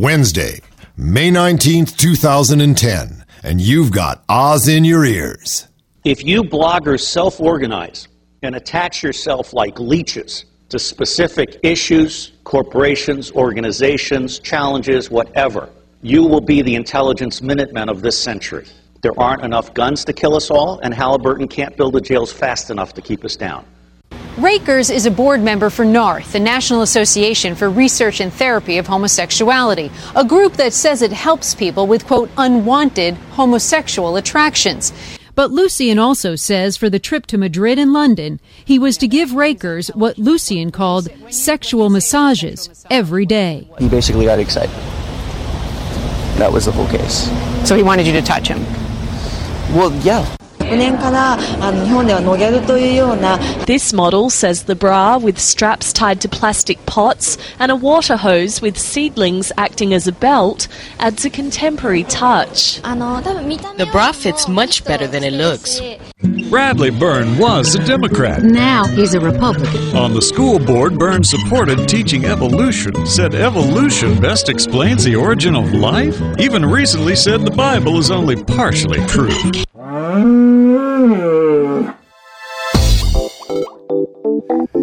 Wednesday, May 19th, 2010, and you've got Oz in your ears. If you bloggers self organize and attach yourself like leeches to specific issues, corporations, organizations, challenges, whatever, you will be the intelligence minutemen of this century. There aren't enough guns to kill us all, and Halliburton can't build the jails fast enough to keep us down. Rekers is a board member for NARTH, the National Association for Research and Therapy of Homosexuality, a group that says it helps people with, quote, unwanted homosexual attractions. But Lucian also says for the trip to Madrid and London, he was to give Rekers what Lucian called sexual massages every day. He basically got excited. That was the whole case. So he wanted you to touch him? Well, yeah. This model says the bra with straps tied to plastic pots and a water hose with seedlings acting as a belt adds a contemporary touch. The bra fits much better than it looks. Bradley Byrne was a Democrat. Now he's a Republican. On the school board, Byrne supported teaching evolution, said evolution best explains the origin of life, even recently said the Bible is only partially true.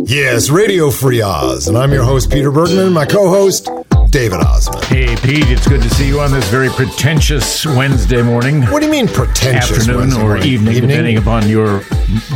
Yes, Radio Free Oz, and I'm your host, Peter Bergman, my co host, David Ossman. Hey, Pete, it's good to see you on this very pretentious Wednesday morning. What do you mean pretentious? Afternoon Wednesday or morning? evening, depending upon your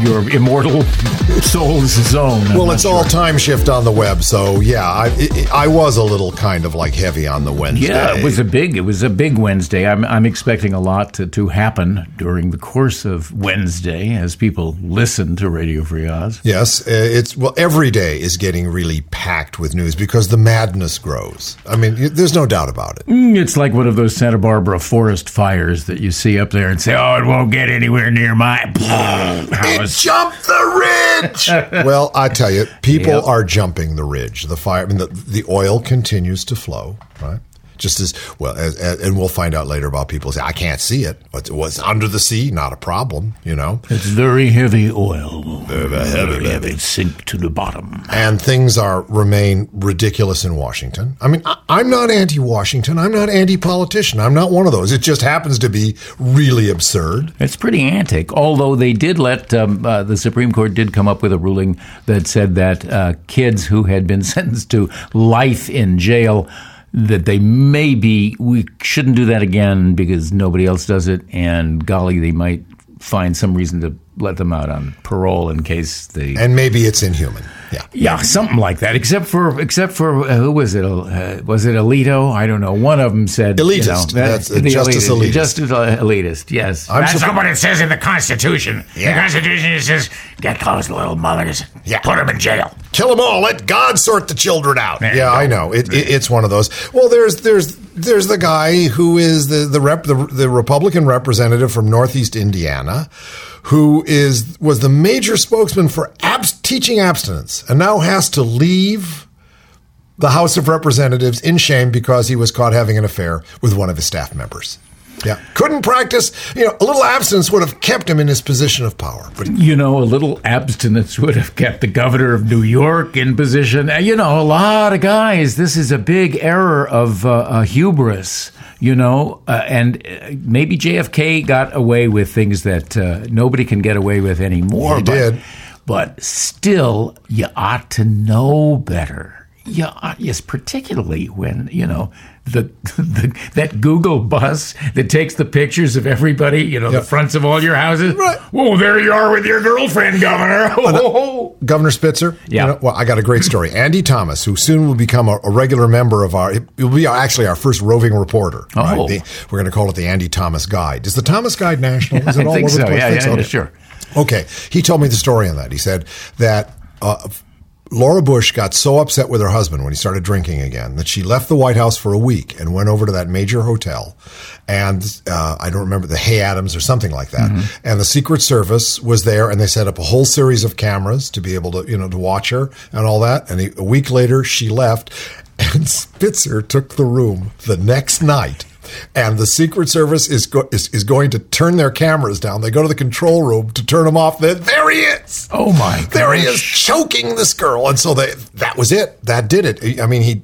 your immortal soul's zone. I'm Well, it's sure. all time shift on the web, so yeah, I it, I was a little kind of like heavy on the Wednesday. Yeah, it was a big it was a big Wednesday. I'm I'm expecting a lot to, to happen during the course of Wednesday as people listen to Radio Free Oz. Yes, uh, it's well. Every day is getting really packed with news because the madness grows. I mean, there's no doubt about it. Mm, It's like one of those Santa Barbara forest fires that you see up there and say, "Oh, it won't get anywhere near my house." Jumped the ridge. well, I tell you, people Yep. are jumping the ridge. The fire, I mean, the, the oil continues to flow, right? Just as well, as, as, and we'll find out later about people say, "I can't see it." What's what's under the sea? Not a problem, you know. It's very heavy oil. Very heavy, heavy. Sink to the bottom. and things are remain ridiculous in Washington. I mean, I, I'm not anti-Washington. I'm not anti-politician. I'm not one of those. It just happens to be really absurd. It's pretty antic. Although they did let um, uh, the Supreme Court did come up with a ruling that said that uh, kids who had been sentenced to life in jail that they maybe we shouldn't do that again because nobody else does it, and golly, they might find some reason to let them out on parole in case they And maybe it's inhuman. Yeah. yeah, something like that. Except for except for uh, who was it? Uh, was it Alito? I don't know. One of them said you know, Elitist. that- That's, uh, the Justice elitist. Justice elitist. Yes, I'm that's not what it says in the Constitution. Yeah. The Constitution says get those little mothers, Yeah. put them in jail. Kill them all. Let God sort the children out. There yeah, I know. It, it, it's one of those. Well, there's there's there's the guy who is the the rep the, the Republican representative from Northeast Indiana, who is was the major spokesman for abs- teaching abstinence, and now has to leave the House of Representatives in shame because he was caught having an affair with one of his staff members. Yeah, couldn't practice. You know, a little abstinence would have kept him in his position of power, but You know, a little abstinence would have kept the governor of New York in position. Uh, You know, a lot of guys. This is a big error of uh, uh, hubris. You know, uh, and uh, maybe JFK got away with things that uh, nobody can get away with anymore. He but, did. but still, you ought to know better. You ought, yes, particularly when you know the, the that Google bus that takes the pictures of everybody. You know, Yep. the fronts of all your houses. Right. Whoa, there you are with your girlfriend, Governor. Oh, Governor Spitzer. Yeah. You know, well, I got a great story. Andy Thomas, who soon will become a, a regular member of our, it will be our, actually our first roving reporter. Oh. The- we're going to call it the Andy Thomas Guide. Is the Thomas Guide national? Is it I all think over the so. place? Yeah, yeah, Okay. sure. Okay. He told me the story on that. He said that uh, Laura Bush got so upset with her husband when he started drinking again that she left the White House for a week and went over to that major hotel. And uh, I don't remember the Hay Adams or something like that. And the Secret Service was there, and they set up a whole series of cameras to be able to, you know, to watch her and all that. And a week later, she left, and Spitzer took the room the next night and the Secret Service is, go- is is going to turn their cameras down. They go to the control room to turn them off. Then there he is. Oh my! There he is choking this girl, and so they that was it. That did it. I mean, he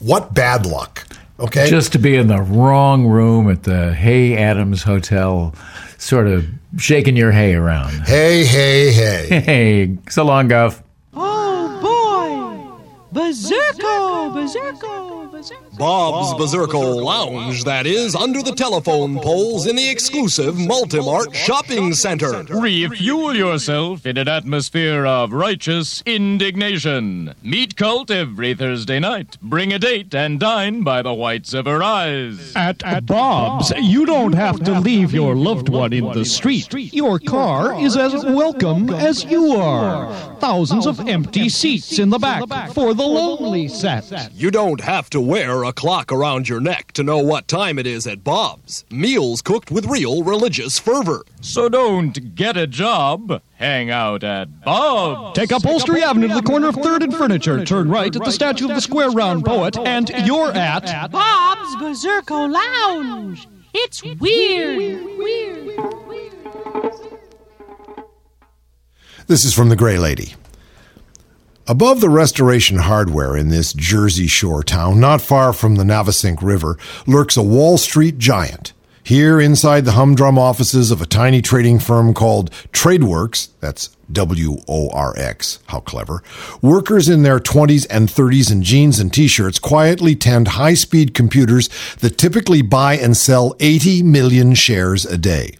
what bad luck. Okay. Just to be in the wrong room at the Hay Adams Hotel, sort of shaking your hay around. Hey, hey, hey. Hey, so long, Guff. Oh boy! Berserko! Berserko! Berserko! Bob's Berserko Lounge, that is, under the telephone poles in the exclusive Multimart Shopping Center. Refuel yourself in an atmosphere of righteous indignation. Meet Cult every Thursday night. Bring a date and dine by the whites of her eyes. At, at Bob's, you don't have to leave your loved one in the street. Your car is as welcome as you are. Thousands of empty seats in the back for the lonely set. You don't have to wear a clock around your neck to know what time it is at Bob's. Meals cooked with real religious fervor. So don't get a job. Hang out at Bob's. Take Upholstery Avenue to the corner of 3rd and Furniture. Turn right at the statue of the Square Round Poet, and you're at Bob's Berserko Lounge. It's weird. Weird. This is from the Gray Lady. Above the restoration hardware in this Jersey Shore town, not far from the Navesink River, lurks a Wall Street giant. Here, inside the humdrum offices of a tiny trading firm called Tradeworx, that's W O R X, how clever, workers in their 20s and 30s in jeans and t shirts quietly tend high speed computers that typically buy and sell 80 million shares a day.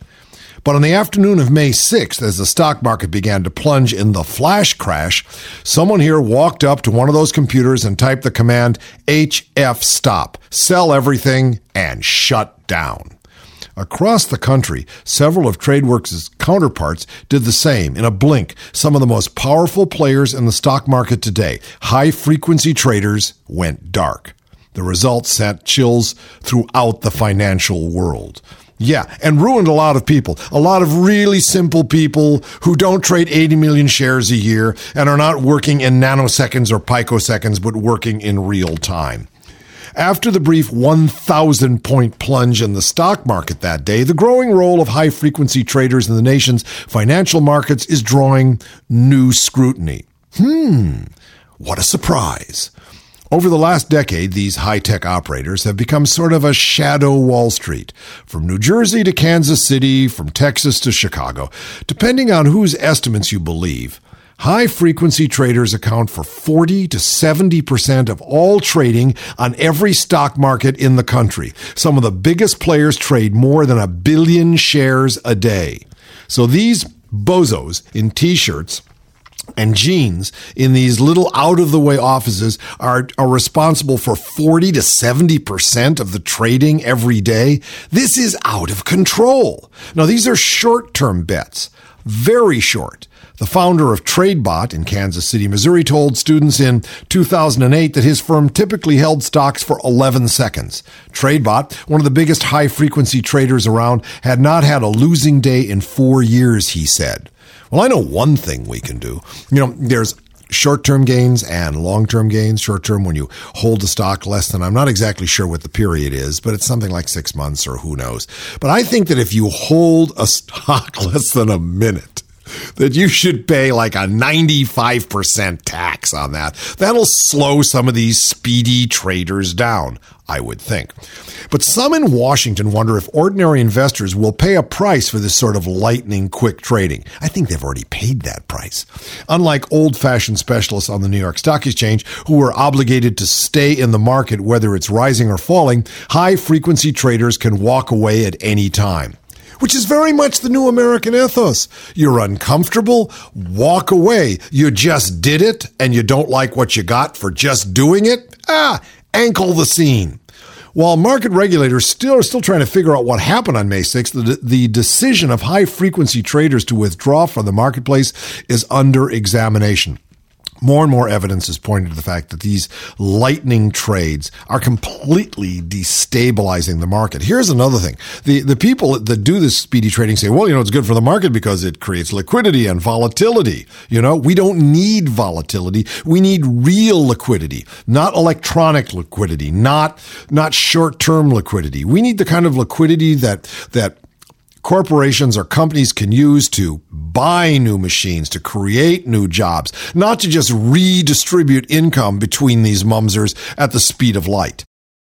But on the afternoon of May 6th, as the stock market began to plunge in the flash crash, someone here walked up to one of those computers and typed the command HF stop, sell everything, and shut down. Across the country, several of Tradeworx' counterparts did the same in a blink. Some of the most powerful players in the stock market today, high frequency traders, went dark. The results sent chills throughout the financial world. Yeah, and ruined a lot of people. A lot of really simple people who don't trade 80 million shares a year and are not working in nanoseconds or picoseconds, but working in real time. After the brief 1,000 point plunge in the stock market that day, the growing role of high frequency traders in the nation's financial markets is drawing new scrutiny. Hmm, what a surprise. Over the last decade, these high tech operators have become sort of a shadow Wall Street. From New Jersey to Kansas City, from Texas to Chicago. Depending on whose estimates you believe, high frequency traders account for 40 to 70% of all trading on every stock market in the country. Some of the biggest players trade more than a billion shares a day. So these bozos in t shirts and jeans in these little out of the way offices are, are responsible for 40 to 70% of the trading every day. This is out of control. Now, these are short term bets, very short. The founder of TradeBot in Kansas City, Missouri, told students in 2008 that his firm typically held stocks for 11 seconds. TradeBot, one of the biggest high frequency traders around, had not had a losing day in four years, he said. Well, I know one thing we can do. You know, there's short term gains and long term gains. Short term, when you hold a stock less than, I'm not exactly sure what the period is, but it's something like six months or who knows. But I think that if you hold a stock less than a minute, that you should pay like a 95% tax on that. That'll slow some of these speedy traders down, I would think. But some in Washington wonder if ordinary investors will pay a price for this sort of lightning quick trading. I think they've already paid that price. Unlike old fashioned specialists on the New York Stock Exchange who are obligated to stay in the market whether it's rising or falling, high frequency traders can walk away at any time which is very much the new American ethos. You're uncomfortable, walk away. You just did it and you don't like what you got for just doing it? Ah, ankle the scene. While market regulators still are still trying to figure out what happened on May 6th, the, the decision of high frequency traders to withdraw from the marketplace is under examination. More and more evidence is pointing to the fact that these lightning trades are completely destabilizing the market. Here's another thing. The, the people that do this speedy trading say, well, you know, it's good for the market because it creates liquidity and volatility. You know, we don't need volatility. We need real liquidity, not electronic liquidity, not, not short-term liquidity. We need the kind of liquidity that, that corporations or companies can use to buy new machines, to create new jobs, not to just redistribute income between these mumsers at the speed of light.